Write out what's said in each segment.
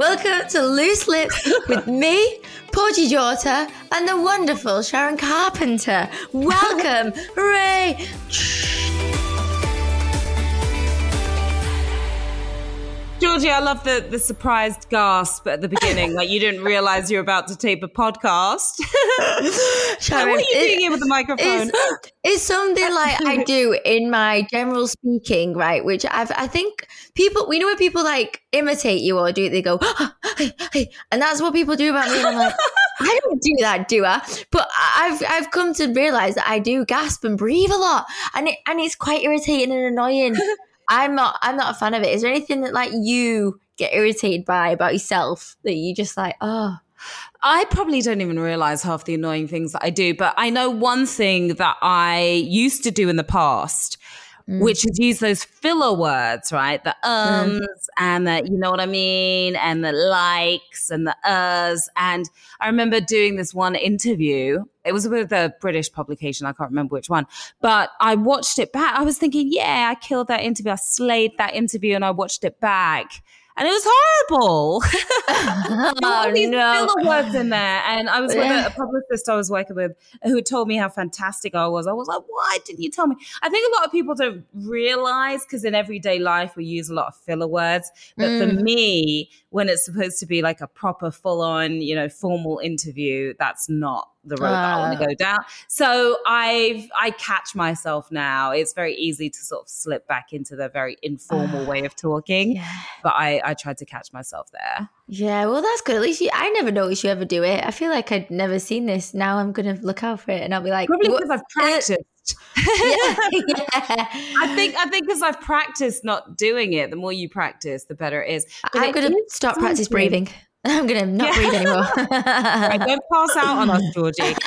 Welcome to Loose Lips with me, Georgie Jota, and the wonderful Sharon Carpenter. Welcome, hooray! Georgie, I love the, the surprised gasp at the beginning, like you didn't realize you're about to tape a podcast. Sharon, what are you it- doing here with the microphone? It's, it's something like I do in my general speaking, right? Which I've, I think people, we know when people like imitate you or do it, they go, hey, hey, and that's what people do about me. And I'm like, I don't do that, do I? But I've, I've come to realize that I do gasp and breathe a lot, and it, and it's quite irritating and annoying. I'm not, I'm not a fan of it. Is there anything that like you get irritated by about yourself that you just like, oh, I probably don't even realize half the annoying things that I do, but I know one thing that I used to do in the past, Mm. which is use those filler words, right? The mm-hmm. ums and the, you know what I mean? And the likes and the uhs. And I remember doing this one interview. It was with a British publication. I can't remember which one, but I watched it back. I was thinking, yeah, I killed that interview. I slayed that interview and I watched it back. And it was horrible. oh these no. filler words in there. And I was with Yeah. a, publicist I was working with who had told me how fantastic I was. I was like, why didn't you tell me? I think a lot of people don't realize because in everyday life we use a lot of filler words. But for Mm. me, when it's supposed to be like a proper full on, you know, formal interview, that's not the road that I want Ah. to go down. So I've I catch myself now. It's very easy to sort of slip back into the very informal way of talking. Yeah. But I, I tried to catch myself there. Yeah, well, that's good. At least you, I never noticed you ever do it. I feel like I'd never seen this. Now I'm going to look out for it and I'll be like, Probably because I've practiced. Yeah, yeah. I think I think because I've practiced not doing it, the more you practice, the better it is. But I'm it going to is stop practice breathing. I'm going to not Yeah. breathe anymore. Right, don't pass out on us, Georgie.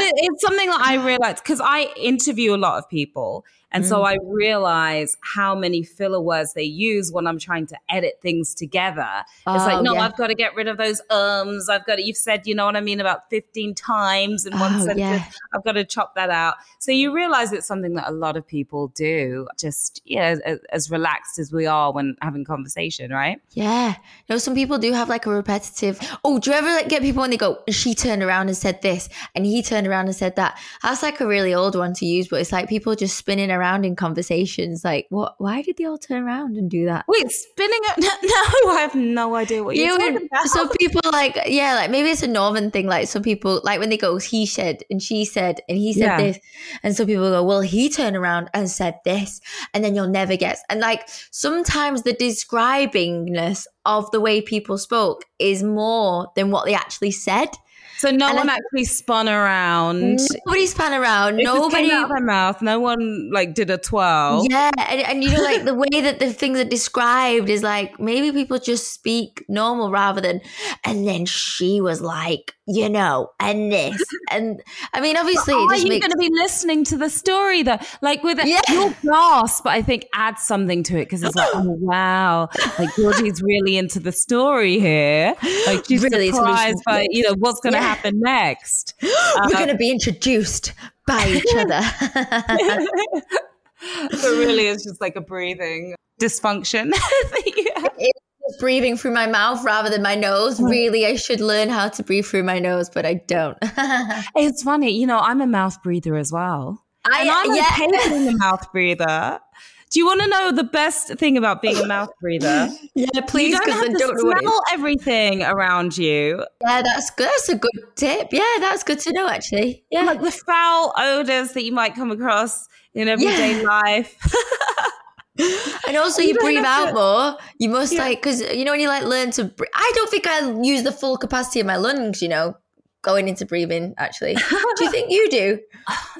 It, it's something that I realized because I interview a lot of people. And so Mm. I realize how many filler words they use when I'm trying to edit things together. It's like, Oh, no, yeah. I've got to get rid of those ums. I've got to, you've said, you know what I mean, about 15 times in one Oh, sentence. yeah. I've got to chop that out. So you realize it's something that a lot of people do, just, you know, as, as relaxed as we are when having conversation, right? Yeah. You know, some people do have like a repetitive. Oh, do you ever like get people when they go, she turned around and said this and he turned around and said that? That's like a really old one to use, but it's like people just spinning around in conversations. Like, what? Why did they all turn around and do that? Wait, spinning it? No, I have no idea what you're You talking about. some people like yeah like maybe it's a northern thing like some people like when they go he said and she said and he said Yeah. this and some people go well he turned around and said this and then you'll never guess and like sometimes the describingness of the way people spoke is more than what they actually said So no And one I- actually spun around. nobody spun around It nobody out of their mouth. No one like did a twirl. Yeah, and, and you know, like the way that the things are described is like maybe people just speak normal rather than, and then she was like, you know, and this, and I mean, obviously, it Are you makes going to be listening to the story though? Like with Yeah. your gasp, I think adds something to it because it's like, oh wow, like Georgie's really into the story here. Like she's Really surprised by you know what's going to Yeah. happen next. we're uh, going to be introduced by each other. so really, it's just like a breathing dysfunction. that you have. Breathing through my mouth rather than my nose. Hmm. Really, I should learn how to breathe through my nose, but I don't. It's funny, you know, I'm a mouth breather as well. I- and I'm yeah. a mouth breather. Do you want to know the best thing about being a mouth breather? Yeah, please, you don't because have I to don't smell everything around you. Yeah, that's good. That's a good tip. Yeah, that's good to know, actually. Yeah. Like the foul odors that you might come across in everyday Yeah. life. And also, You you, breathe out to- more. You must Yeah. like, because you know, when you like learn to breathe, I don't think I use the full capacity of my lungs, you know, going into breathing, actually. do you think you do?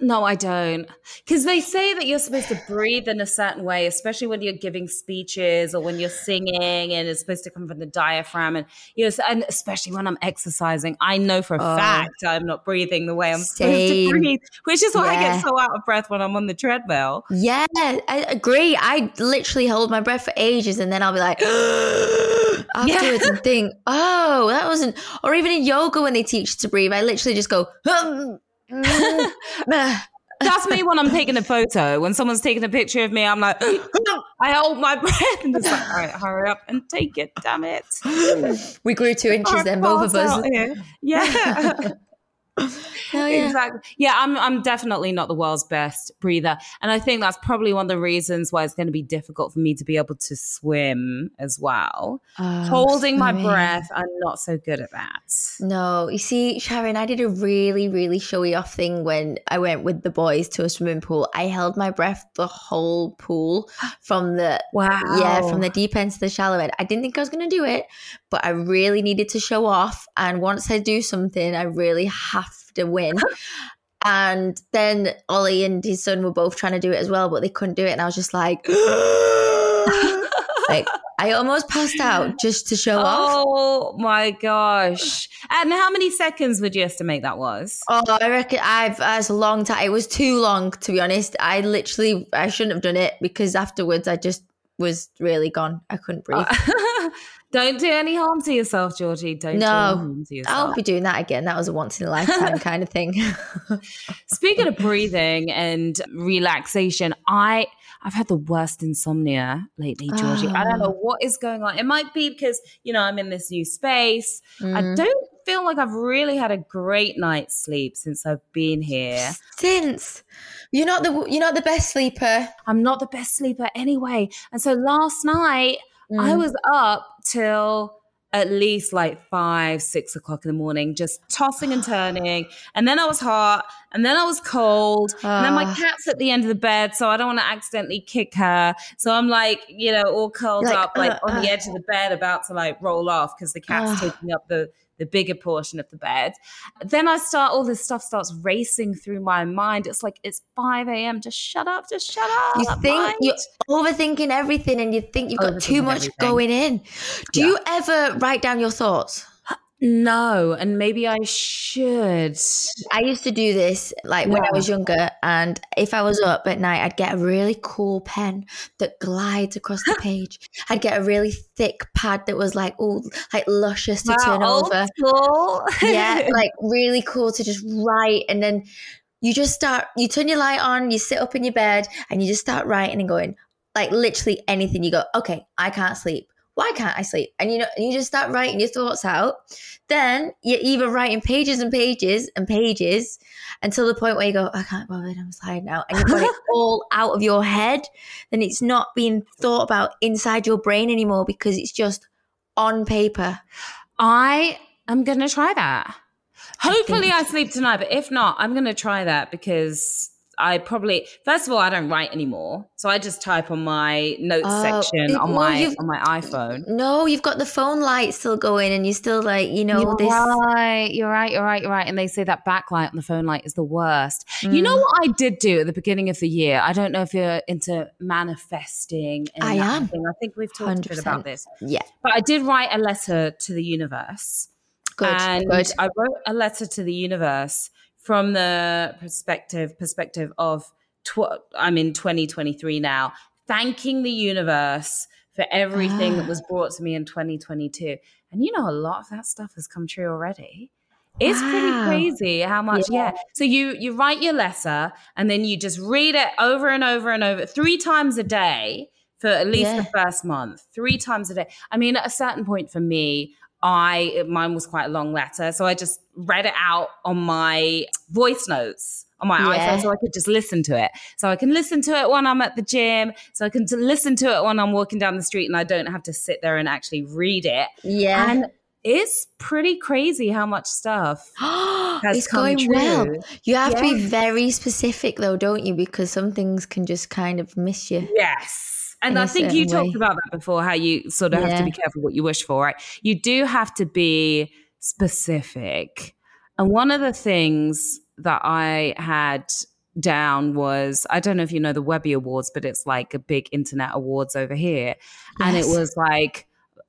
No, I don't. Because they say that you're supposed to breathe in a certain way, especially when you're giving speeches or when you're singing, and it's supposed to come from the diaphragm. And you know, and especially when I'm exercising, I know for a Oh. fact I'm not breathing the way I'm supposed to breathe, which is why I get so out of breath when I'm on the treadmill. Yeah, I agree. I literally hold my breath for ages and then I'll be like, afterwards and think, oh, that wasn't, or even in yoga when they teach to breathe, I literally just go, "Hmm, mm, ah." That's me when I'm taking a photo. When someone's taking a picture of me, I'm like, I hold my breath and just like, all right, hurry up and take it, damn it. we grew two inches then, both of us. Yeah. Yeah. Exactly. Yeah, I'm I'm definitely not the world's best breather. And I think that's probably one of the reasons why it's going to be difficult for me to be able to swim as well. Oh, Holding my breath, I'm not so good at that. No, you see, Sharon, I did a really, really showy off thing when I went with the boys to a swimming pool. I held my breath the whole pool from the Wow. yeah, from the deep end to the shallow end. I didn't think I was going to do it, but I really needed to show off. And once I do something, I really have to win. and then Ollie and his son were both trying to do it as well, but they couldn't do it. And I was just like, like I almost passed out just to show off. Oh my gosh. And how many seconds would you estimate that was? Oh, I reckon I've that's a long time. It was too long to be honest. I literally I shouldn't have done it because afterwards I just was really gone. I couldn't breathe. Oh. Don't do any harm to yourself, Georgie. Don't do any no, harm to yourself. I'll be doing that again. That was a once in a lifetime kind of thing. Speaking of breathing and relaxation, I I've had the worst insomnia lately, Georgie. I don't know Oh. what is going on. It might be because you know I'm in this new space. I Mm. don't feel like I've really had a great night's sleep since I've been here. Since you're not the you're not the best sleeper. I'm not the best sleeper anyway, and so last night I Mm. was up till at least like five, six o'clock in the morning, just tossing and turning. And then I was hot, and then I was cold. and then my Ah. cat's at the end of the bed, so I don't want to accidentally kick her. So I'm like, you know, all curled Like, up, like uh, on the uh. edge of the bed, about to like roll off because the cat's Ah. taking up the the bigger portion of the bed. Then I start all this stuff starts racing through my mind. It's like it's 5 a.m. Just shut up, just shut up. You think mind. you're overthinking everything and you think you've got too much everything. going in. Do Yeah. you ever write down your thoughts? No, and maybe I should. I used to do this like when I was younger, and if I was up at night, I'd get a really cool pen that glides across the page. I'd get a really thick pad that was like all like luscious to turn Wow, old over. yeah, like really cool to just write, and then you just start. You turn your light on, you sit up in your bed, and you just start writing and going like literally anything. You go, okay, I can't sleep. Why can't I sleep? And you know, and you just start writing your thoughts out. Then you're either writing pages and pages and pages until the point where you go, I can't bother, I'm tired now. And you've got it all out of your head. Then it's not being thought about inside your brain anymore because it's just on paper. I am going to try that. Hopefully, think- I sleep tonight, but if not, I'm going to try that because I probably first of all I don't write anymore, so I just type on my notes Oh, section it- on well, my on my iPhone. No, you've got the phone light still going and you still like, you know, You're this. right, you're right, you're right, you're right. And they say that backlight on the phone light is the worst. You know Mm. what I did do at the beginning of the year? I don't know if you're into manifesting. And I am. thing. I think we've talked a bit about this. Yeah, But I did write a letter to the universe. good, and good. I wrote a letter to the universe from the perspective perspective of tw- I'm in 2023 now, thanking the universe for everything that Ah. was brought to me in 2022. And you know, a lot of that stuff has come true already. It's pretty crazy how much, yeah. So you you write your letter and then you just read it over and over and over three times a day for at least the first month, three times a day. I mean, at a certain point for me, I mine was quite a long letter, so I just read it out on my voice notes on my Yeah. iPhone so I could just listen to it. So I can listen to it when I'm at the gym. So I can listen to it when I'm walking down the street and I don't have to sit there and actually read it. Yeah. And it's pretty crazy how much stuff has it's come going well. true. You have to be very specific though, don't you? Because some things can just kind of miss you. Yes. And I think you certain talked about that before, how you sort of have to be careful what you wish for, right? You do have to be specific. And one of the things that I had down was I don't know if you know the Webby Awards, but it's like a big internet awards over here. And it was like,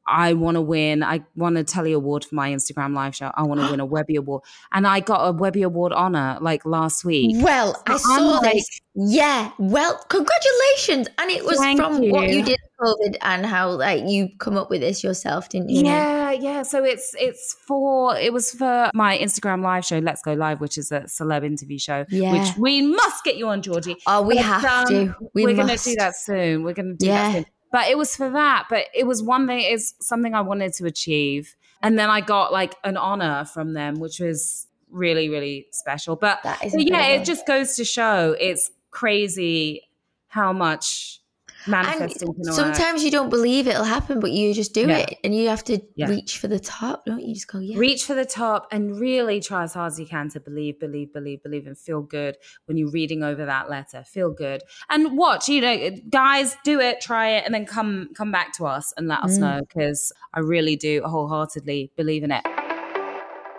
I want to win. I won a Telly Award for my Instagram live show. I want to win a Webby Award. And I got a Webby Award honor like last week. Well, I So I'm saw like- this. Yeah. Well, congratulations. And it was from what you. you did COVID and how like you come up with this yourself, didn't you? Yeah, yeah. So it's it's for it was for my Instagram live show, Let's Go Live, which is a celeb interview show. Yeah. Which we must get you on, Georgie. Oh, we But, have to. Um, we are gonna do that soon. We're gonna do Yeah. that soon. But it was for that. But it was one thing is something I wanted to achieve. And then I got like an honor from them, which was really, really special. But, That is but yeah, it just goes to show it's crazy how much manifesting sometimes you don't believe it'll happen, but you just do Yeah. it, and you have to Yeah. reach for the top, don't you? Just go, yeah. reach for the top and really try as hard as you can to believe believe believe believe and feel good when you're reading over that letter feel good and watch you know guys do it try it and then come come back to us and let us Mm. know because i really do wholeheartedly believe in it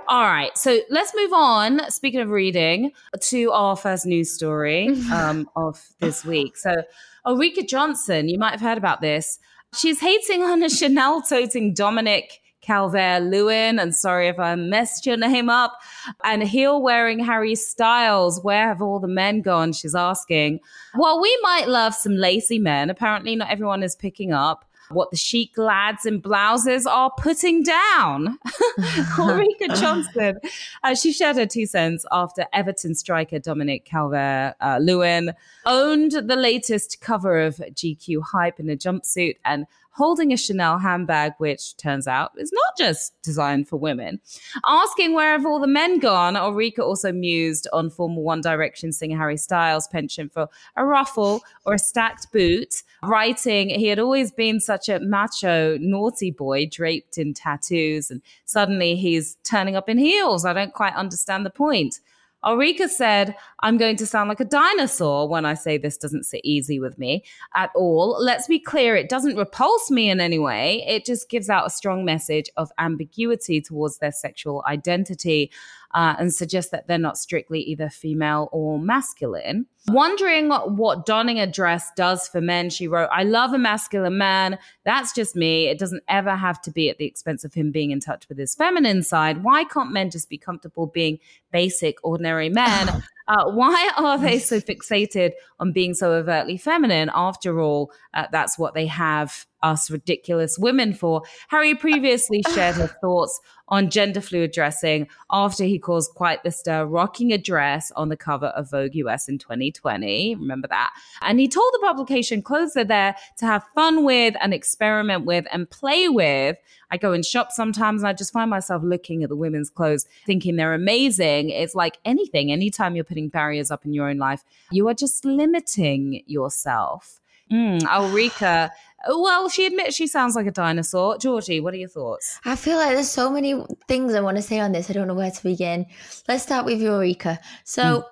all right, so let's move on. Speaking of reading, to our first news story um, of this week. So, Oh, Ulrika Jonsson, you might have heard about this. She's hating on a Chanel toting Dominic Calvert Lewin, and sorry if I messed your name up, and heel wearing Harry Styles. Where have all the men gone? She's asking. Well, we might love some lacy men. Apparently, not everyone is picking up what the chic lads in blouses are putting down. Ulrika Jonsson, uh, she shared her two cents after Everton striker Dominic Calvert uh, Lewin owned the latest cover of GQ Hype in a jumpsuit and holding a Chanel handbag, which turns out is not just designed for women. Asking where have all the men gone, Ulrika also mused on former One Direction singer Harry Styles' penchant for a ruffle or a stacked boot, writing he had always been such a macho, naughty boy draped in tattoos, and suddenly he's turning up in heels. I don't quite understand the point. Ulrika said, I'm going to sound like a dinosaur when I say this doesn't sit easy with me at all. Let's be clear, it doesn't repulse me in any way. It just gives out a strong message of ambiguity towards their sexual identity uh, and suggest that they're not strictly either female or masculine. Wondering what donning a dress does for men, she wrote, I love a masculine man. That's just me. It doesn't ever have to be at the expense of him being in touch with his feminine side. Why can't men just be comfortable being basic, ordinary men? Uh, why are they so fixated on being so overtly feminine? After all, uh, that's what they have us ridiculous women for. Harry previously shared her thoughts on gender fluid dressing after he caused quite the stir rocking a dress on the cover of Vogue US in 2020. Remember that? And he told the publication clothes are there to have fun with and experiment with and play with. I go and shop sometimes and I just find myself looking at the women's clothes thinking they're amazing. It's like anything, anytime you're putting barriers up in your own life, you are just limiting yourself. Mm, Ulrika, well, she admits she sounds like a dinosaur. Georgie, what are your thoughts? I feel like there's so many things I want to say on this. I don't know where to begin. Let's start with Ulrika. So,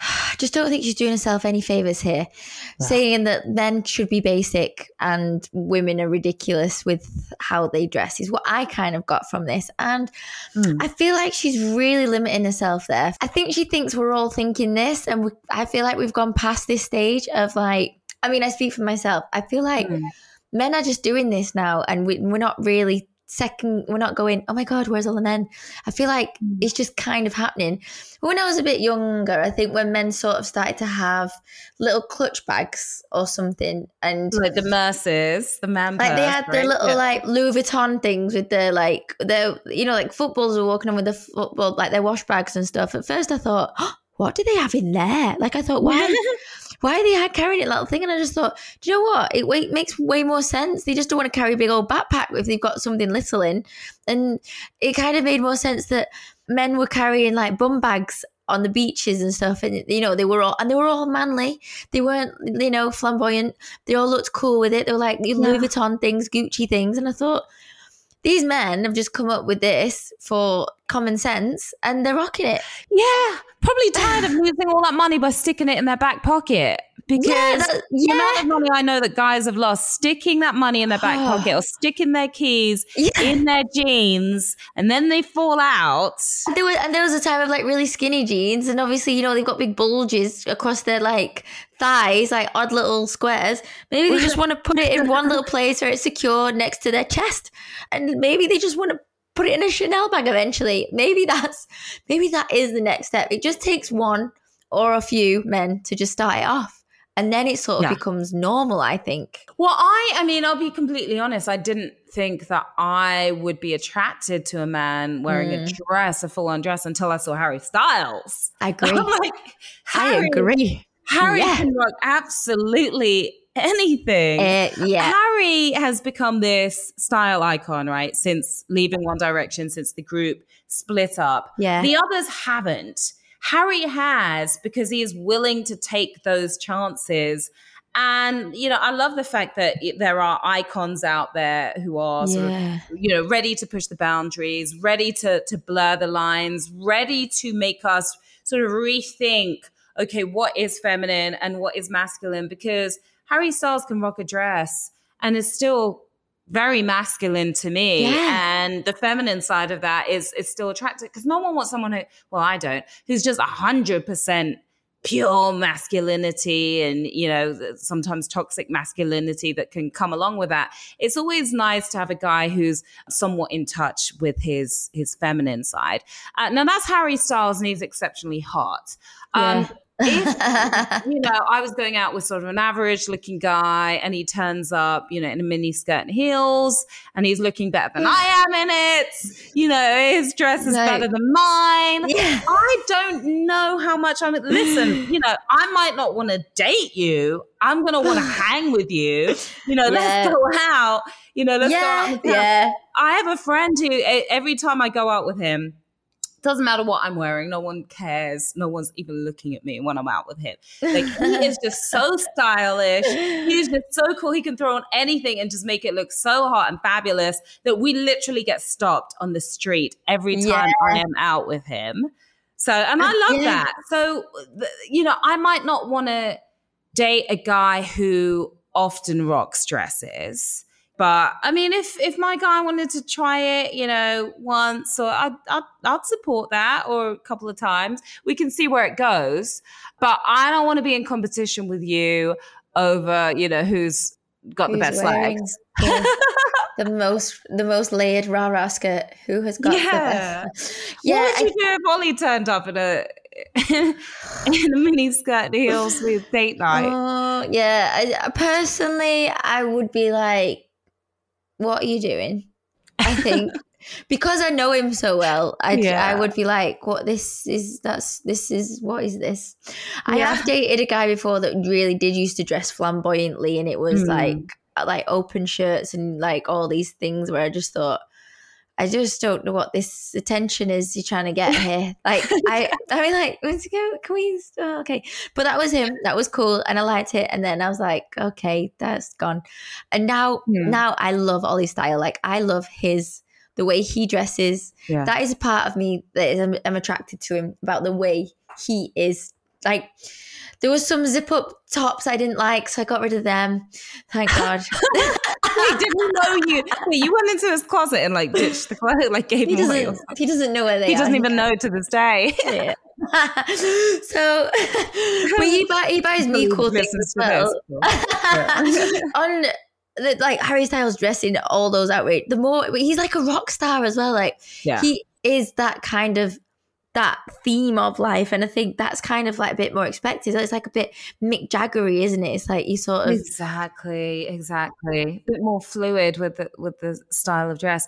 I just don't think she's doing herself any favors here, saying that men should be basic and women are ridiculous with how they dress is what I kind of got from this. And I feel like she's really limiting herself there. I think she thinks we're all thinking this, and we, I feel like we've gone past this stage of like, I mean, I speak for myself. I feel like mm. men are just doing this now, and we, we're not really second. We're not going. Oh my god, where's all the men? I feel like mm. it's just kind of happening. When I was a bit younger, I think when men sort of started to have little clutch bags or something, and Like the Merces, the man like they had the right? little Yeah. like Louis Vuitton things with their like the you know like footballs were walking on with the football like their wash bags and stuff. At first, I thought, oh, what do they have in there? Like I thought, why? Why are they carrying it little thing? And I just thought, do you know what? It, wa- makes way more sense. They just don't want to carry a big old backpack if they've got something little in. And it kind of made more sense that men were carrying like bum bags on the beaches and stuff, and you know they were all and they were all manly. They weren't you know flamboyant. They all looked cool with it. They were like Louis Vuitton things, Gucci things, and I thought these men have just come up with this for common sense and they're rocking it. Yeah, probably tired of losing all that money by sticking it in their back pocket because Yeah, that- the amount yeah. of money I know that guys have lost sticking that money in their back pocket or sticking their keys Yeah. in their jeans and then they fall out. There was and there was a time of like really skinny jeans, and obviously you know they've got big bulges across their like thighs, like odd little squares. Maybe they just want to put it in one little place where it's secure next to their chest, and maybe they just want to put it in a Chanel bag eventually. Maybe that's maybe that is the next step. It just takes one or a few men to just start it off. And then it sort of Yeah. becomes normal, I think. Well, I, I mean, I'll be completely honest. I didn't think that I would be attracted to a man wearing a dress, a full-on dress, until I saw Harry Styles. I agree. I'm like, I Harry, agree. Harry Yeah. can rock absolutely anything. Uh, yeah. Harry has become this style icon, right? Since leaving One Direction, since the group split up. Yeah. The others haven't. Harry has because he is willing to take those chances. And, you know, I love the fact that there are icons out there who are sort of, you know, ready to push the boundaries, ready to, to blur the lines, ready to make us sort of rethink, okay, what is feminine and what is masculine? Because Harry Styles can rock a dress and is still very masculine to me. Yeah. and the feminine side of that is is still attractive because no one wants someone who well i don't who's just 100% pure masculinity and you know sometimes toxic masculinity that can come along with that. It's always nice to have a guy who's somewhat in touch with his his feminine side. Uh, now that's harry styles and he's exceptionally hot. Um if you know, I was going out with sort of an average looking guy and he turns up, you know, in a mini skirt and heels and he's looking better than I am in it. You know, his dress is Right. better than mine. Yeah. I don't know how much I'm listen, you know, I might not want to date you. I'm gonna want to hang with you. You know, Yeah. let's go out. You know, let's go out. yeah. on the town. Yeah. I have a friend who every time I go out with him, doesn't matter what I'm wearing, no one cares. No one's even looking at me when I'm out with him. Like he is just so stylish. He's just so cool. He can throw on anything and just make it look so hot and fabulous that we literally get stopped on the street every time I am out with him. So, and I love Yeah. that. So, you know, I might not want to date a guy who often rocks dresses. But I mean, if if my guy wanted to try it, you know, once or I'd, I'd I'd support that, or a couple of times, we can see where it goes. But I don't want to be in competition with you over, you know, who's got the best wearing legs. the, the most the most layered rah rah skirt. Who has got Yeah. the best? Yeah, what would I- you do if Ollie turned up in a in a mini skirt and heels with date night? Oh, yeah. I, personally, I would be like, "What are you doing?" I think because I know him so well, I Yeah. I would be like, "What this is? That's this is what is this?" I Yeah. have dated a guy before that really did used to dress flamboyantly, and it was Mm. like like open shirts and like all these things where I just thought. I just don't know what this attention is you're trying to get here. Like I, I mean, like, let's go. Can we? oh, okay, but that was him. That was cool, and I liked it. And then I was like, okay, that's gone. And now, Hmm. now I love Ollie's style. Like I love his the way he dresses. Yeah. That is a part of me that is I'm, I'm attracted to him about the way he is. Like there was some zip up tops I didn't like, so I got rid of them. Thank God. Wait, didn't know you? Wait, you went into his closet and like ditched the clothes, like gave he him away. He doesn't know where they are. He are. doesn't even know to this day. Yeah. so, but he, buy, he buys me cool things as well. On the, like Harry Styles dressing all those outrage, the more he's like a rock star as well. Like Yeah. he is that kind of that theme of life, and I think that's kind of like a bit more expected. It's like a bit Mick Jaggery, isn't it? It's like you sort of Exactly, exactly. A bit more fluid with the with the style of dress.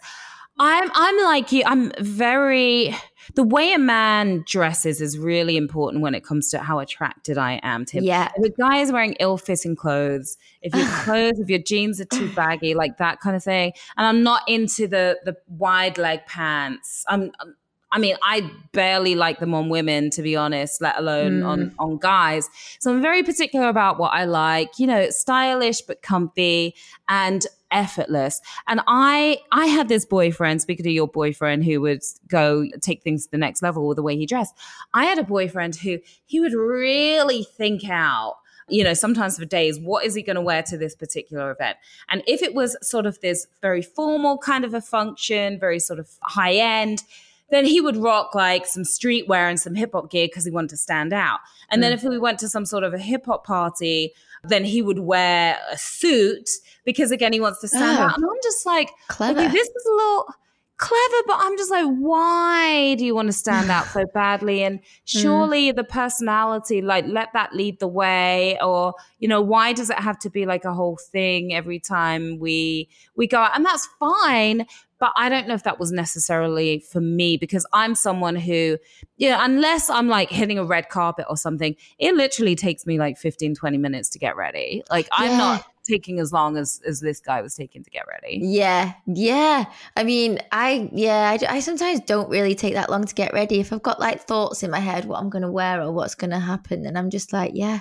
I'm I'm like you. I'm very the way a man dresses is really important when it comes to how attracted I am to him. yeah. If a guy is wearing ill-fitting clothes, if your clothes, if your jeans are too baggy, like that kind of thing, and I'm not into the the wide leg pants. I'm, I'm I mean, I barely like them on women, to be honest, let alone mm. on, on guys. So I'm very particular about what I like, you know, stylish but comfy and effortless. And I I had this boyfriend, speaking of your boyfriend, who would go take things to the next level with the way he dressed. I had a boyfriend who he would really think out you know, sometimes for days, what is he going to wear to this particular event? And if it was sort of this very formal kind of a function, very sort of high end, then he would rock like some streetwear and some hip hop gear because he wanted to stand out. And mm. then if we went to some sort of a hip hop party, then he would wear a suit because again he wants to stand oh, out. And I'm just like, clever. Okay, this is a little clever, but I'm just like, why do you want to stand out so badly? And mm. surely mm. the personality, like, let that lead the way, or you know, why does it have to be like a whole thing every time we we go out? And that's fine, but I don't know if that was necessarily for me because I'm someone who, you know, unless I'm like hitting a red carpet or something, it literally takes me like 15, 20 minutes to get ready. Like I'm not taking as long as as this guy was taking to get ready. Yeah, yeah. I mean, I yeah, I, I sometimes don't really take that long to get ready. If I've got like thoughts in my head what I'm going to wear or what's going to happen, then I'm just like, yeah,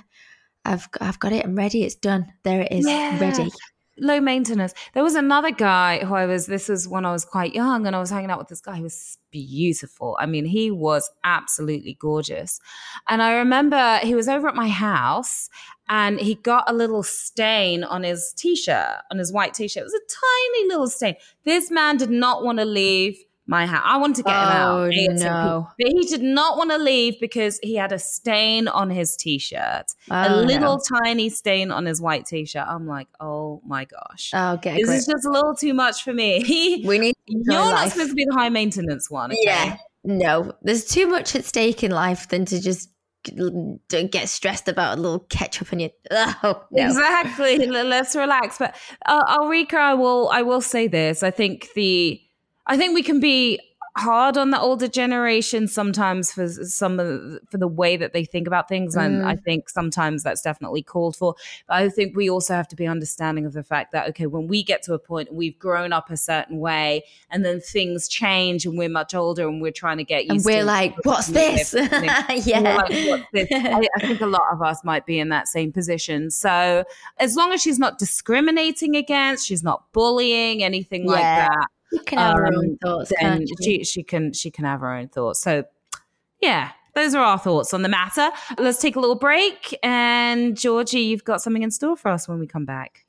I've I've got it. I'm ready. It's done. There it is. Yeah. Ready low maintenance. There was another guy who I was, this was when I was quite young, and I was hanging out with this guy who was beautiful. I mean, he was absolutely gorgeous. And I remember he was over at my house and he got a little stain on his t shirt, on his white t shirt. It was a tiny little stain. This man did not want to leave my house. I wanted to get oh, him out. No. But he did not want to leave because he had a stain on his t-shirt. Oh, a little no. tiny stain on his white t-shirt. I'm like, oh my gosh. Oh, okay. This is just a little too much for me. we need You're not supposed to be the high maintenance one. Okay? Yeah. No. There's too much at stake in life than to just don't get stressed about a little ketchup on your oh no. exactly let's relax but uh, Ulrika I will I will say this I think the I think we can be hard on the older generation sometimes for some of the, for the way that they think about things and mm. i think sometimes that's definitely called for but i think we also have to be understanding of the fact that okay when we get to a point and we've grown up a certain way and then things change and we're much older and we're trying to get used and we're like what's this yeah like, what's this? I, I think a lot of us might be in that same position so as long as she's not discriminating against she's not bullying anything yeah. like that can have um, her own um, thoughts. Then she? she can she can have her own thoughts. So yeah, those are our thoughts on the matter. Let's take a little break. And Georgie, you've got something in store for us when we come back.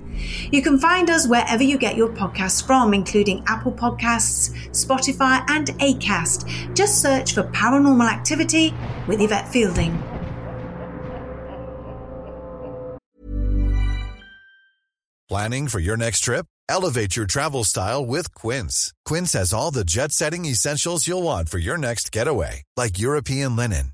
You can find us wherever you get your podcasts from, including Apple Podcasts, Spotify, and Acast. Just search for Paranormal Activity with Yvette Fielding. Planning for your next trip? Elevate your travel style with Quince. Quince has all the jet setting essentials you'll want for your next getaway, like European linen,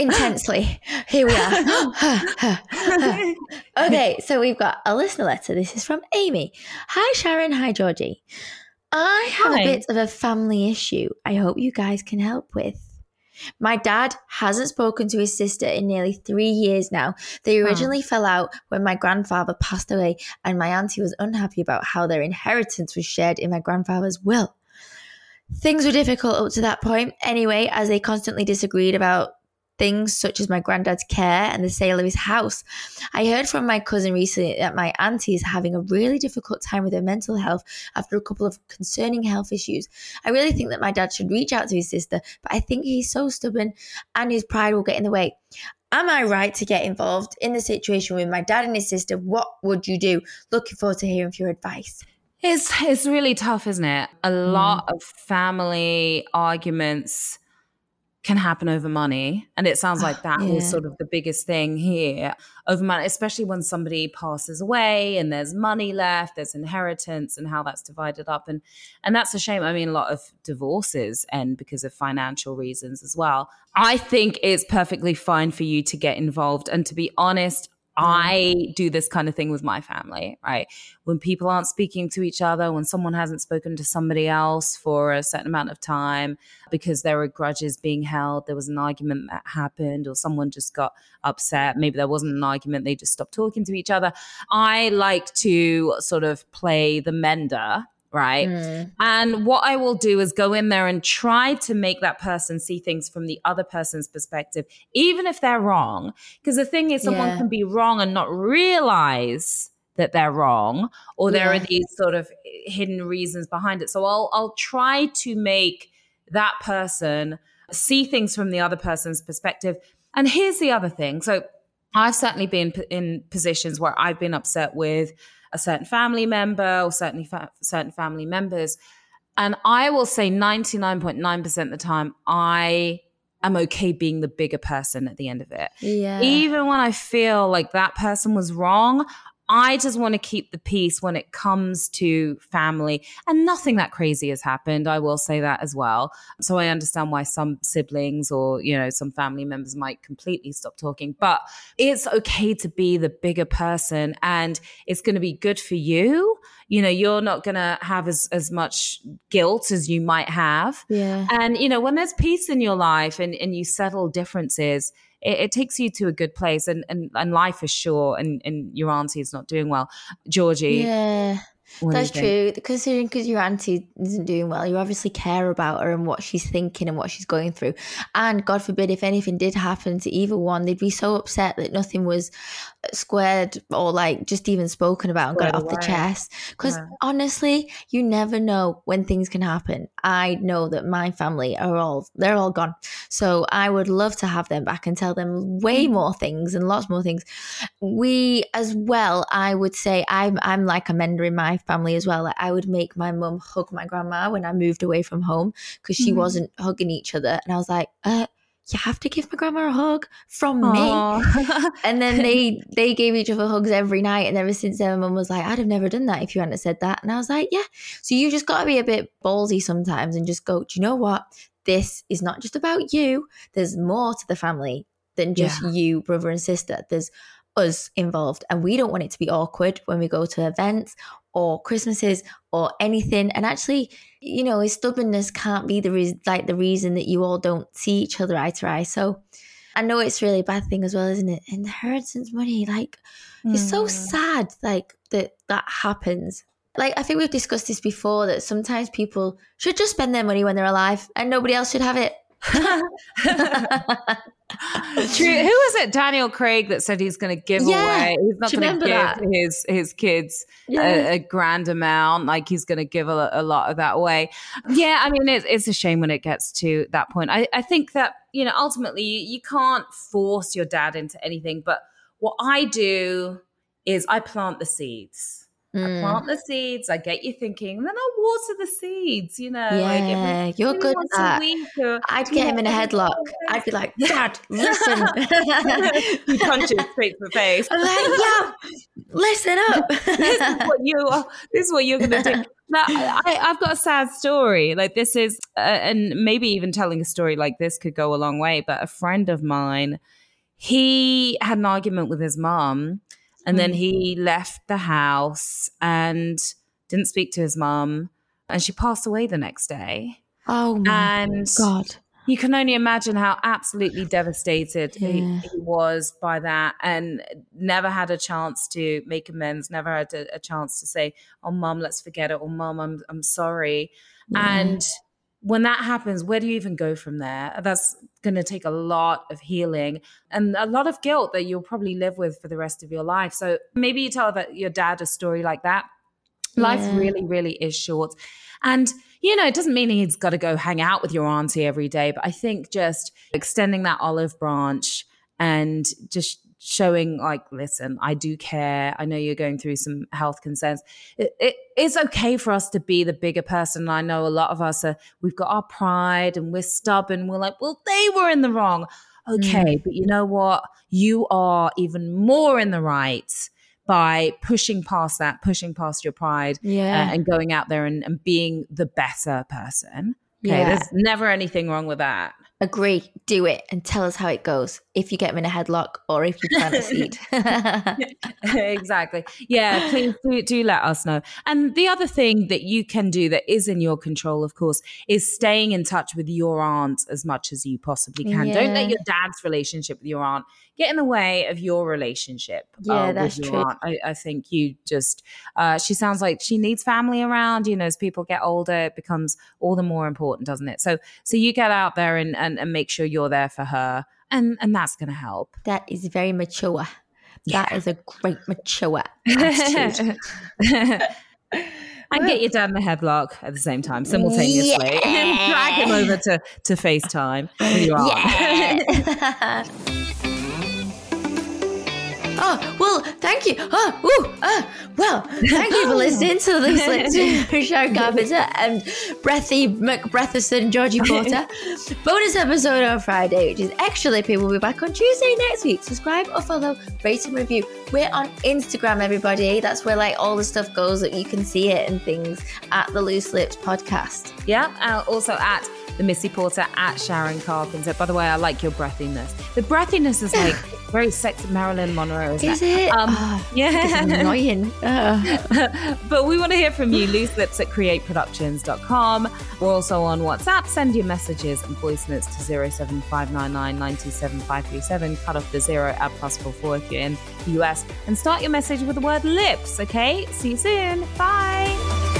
Intensely. Here we are. okay, so we've got a listener letter. This is from Amy. Hi, Sharon. Hi, Georgie. I have Hi. a bit of a family issue I hope you guys can help with. My dad hasn't spoken to his sister in nearly three years now. They originally fell out when my grandfather passed away, and my auntie was unhappy about how their inheritance was shared in my grandfather's will. Things were difficult up to that point anyway, as they constantly disagreed about things such as my granddad's care and the sale of his house. I heard from my cousin recently that my auntie is having a really difficult time with her mental health after a couple of concerning health issues. I really think that my dad should reach out to his sister, but I think he's so stubborn and his pride will get in the way. Am I right to get involved in the situation with my dad and his sister? What would you do? Looking forward to hearing your advice. It's it's really tough, isn't it? A mm. lot of family arguments can happen over money, and it sounds like that was sort of the biggest thing here over money, especially when somebody passes away and there's money left, there's inheritance, and how that's divided up, and and that's a shame. I mean, a lot of divorces end because of financial reasons as well. I think it's perfectly fine for you to get involved, and to be honest. Mm. I do this kind of thing with my family, right? When people aren't speaking to each other, when someone hasn't spoken to somebody else for a certain amount of time because there were grudges being held, there was an argument that happened, or someone just got upset. Maybe there wasn't an argument, they just stopped talking to each other. I like to sort of play the mender, right? Mm. And what I will do is go in there and try to make that person see things from the other person's perspective, even if they're wrong. Because the thing is, someone Yeah. can be wrong and not realize that they're wrong, or there are these sort of hidden reasons behind it. So I'll I'll try to make that person see things from the other person's perspective. And here's the other thing. So I've certainly been in positions where I've been upset with a certain family member or certainly fa- certain family members. And I will say 99.9% of the time, I am okay being the bigger person at the end of it. Yeah. Even when I feel like that person was wrong, I just want to keep the peace when it comes to family. And nothing that crazy has happened. I will say that as well. So I understand why some siblings or, you know, some family members might completely stop talking. But it's okay to be the bigger person and it's going to be good for you. You know, you're not going to have as, as much guilt as you might have. Yeah. And, you know, when there's peace in your life and, and you settle differences, it, it takes you to a good place and, and, and life is short and, and your auntie is not doing well. Georgie. Yeah. what That's true. Considering because your auntie isn't doing well, you obviously care about her and what she's thinking and what she's going through. And God forbid, if anything did happen to either one, they'd be so upset that nothing was squared or like just even spoken about and got it off the chest. Because Yeah. honestly, you never know when things can happen. I know that my family are all they're all gone, so I would love to have them back and tell them way Mm-hmm. more things and lots more things we as well i would say i'm i'm like a mender in my family as well like I would make my mum hug my grandma when i moved away from home because she Mhm. wasn't hugging each other and i was like uh you have to give my grandma a hug from me. And then they they gave each other hugs every night. And ever since then my mum was like i'd have never done that if you hadn't said that. And i was like yeah. So you just got to be a bit ballsy sometimes and just go do you know what? This is not just about you. There's more to the family than just you brother and sister. There's us involved and we don't want it to be awkward when we go to events or christmases or anything. And actually you know his stubbornness can't be the reason like the reason that you all don't see each other eye to eye. So i know it's really a bad thing as well isn't it? Inheritance money like it's so hmm. sad like that that happens. Like i think we've discussed this before that sometimes people should just spend their money when they're alive and nobody else should have it True. Who was it? Daniel Craig that said he's going to give Yeah. away. He's not going to give that? his his kids Yeah. a, a grand amount. Like he's going to give a, a lot of that away. Yeah, I mean, it's, it's a shame when it gets to that point. I, I think that you know ultimately you, you can't force your dad into anything, but what I do is I plant the seeds. I Mm. plant the seeds. I get you thinking, and then I water the seeds. You know, Yeah, like you're good at or- I'd get him in a headlock. I'd be like, Dad, listen. you punch him straight to the face. I'm like, yeah, listen up. this is what you are. This is what you're going to do. Now, I, I've got a sad story. Like this is, uh, and maybe even telling a story like this could go a long way. But a friend of mine, he had an argument with his mom, and then hmm. he left the house and didn't speak to his mom, and she passed away the next day. oh my And God. you can only imagine how absolutely devastated he, Yeah. he was by that and never had a chance to make amends never had a, a chance to say oh mom let's forget it or mom i'm, I'm sorry and when that happens where do you even go from there? That's going to take a lot of healing and a lot of guilt that you'll probably live with for the rest of your life. So maybe you tell your dad a story like that. Life really really is short. And you know it doesn't mean he's got to go hang out with your auntie every day but i think just extending that olive branch and just showing like listen i do care. I know you're going through some health concerns. It, it, it's okay for us to be the bigger person. I know a lot of us are we've got our pride and we're stubborn. We're like well they were in the wrong. Okay but you know what? You are even more in the right by pushing past that pushing past your pride uh, and going out there and, and being the better person. Okay Yeah. there's never anything wrong with that Agree. Do it and tell us how it goes. If you get him in a headlock or if you plant a seed. exactly. Yeah, please do, do let us know. And the other thing that you can do that is in your control, of course, is staying in touch with your aunt as much as you possibly can. Don't let your dad's relationship with your aunt get in the way of your relationship. Yeah, uh, that's your true. aunt. I, I think you just, uh, she sounds like she needs family around. You know, as people get older, it becomes all the more important, doesn't it? So, so you get out there and, and, and make sure you're there for her. And, and that's going to help. that is very mature. That is a great mature attitude. and get your dad in a headlock at the same time, simultaneously. Yeah. Drag him over to, to FaceTime with your aunt. Yeah. oh, well, thank you. Oh, ooh, uh, well, thank you for listening to this lecture, Sharon Carpenter and Breathy McBreatherson, Georgie Porter. Bonus episode on Friday, which is extra. People will be back on Tuesday next week. Subscribe or follow, rate and review. We're on Instagram, everybody. That's where like all the stuff goes that you can see it and things at the Loose Lips podcast. Yeah, uh, also at the Missy Porter at Sharon Carpenter. By the way, I like your breathiness. The breathiness is like very sexy Marilyn Monroe, isn't Is it? Um, Oh, yeah. annoying. But we want to hear from you. Loose lips at createproductions.com. We're also on WhatsApp. Send your messages and voice notes to 07599 927 537. Cut off the zero at plus four four if you're in the US. And start your message with the word lips, okay? See you soon. Bye.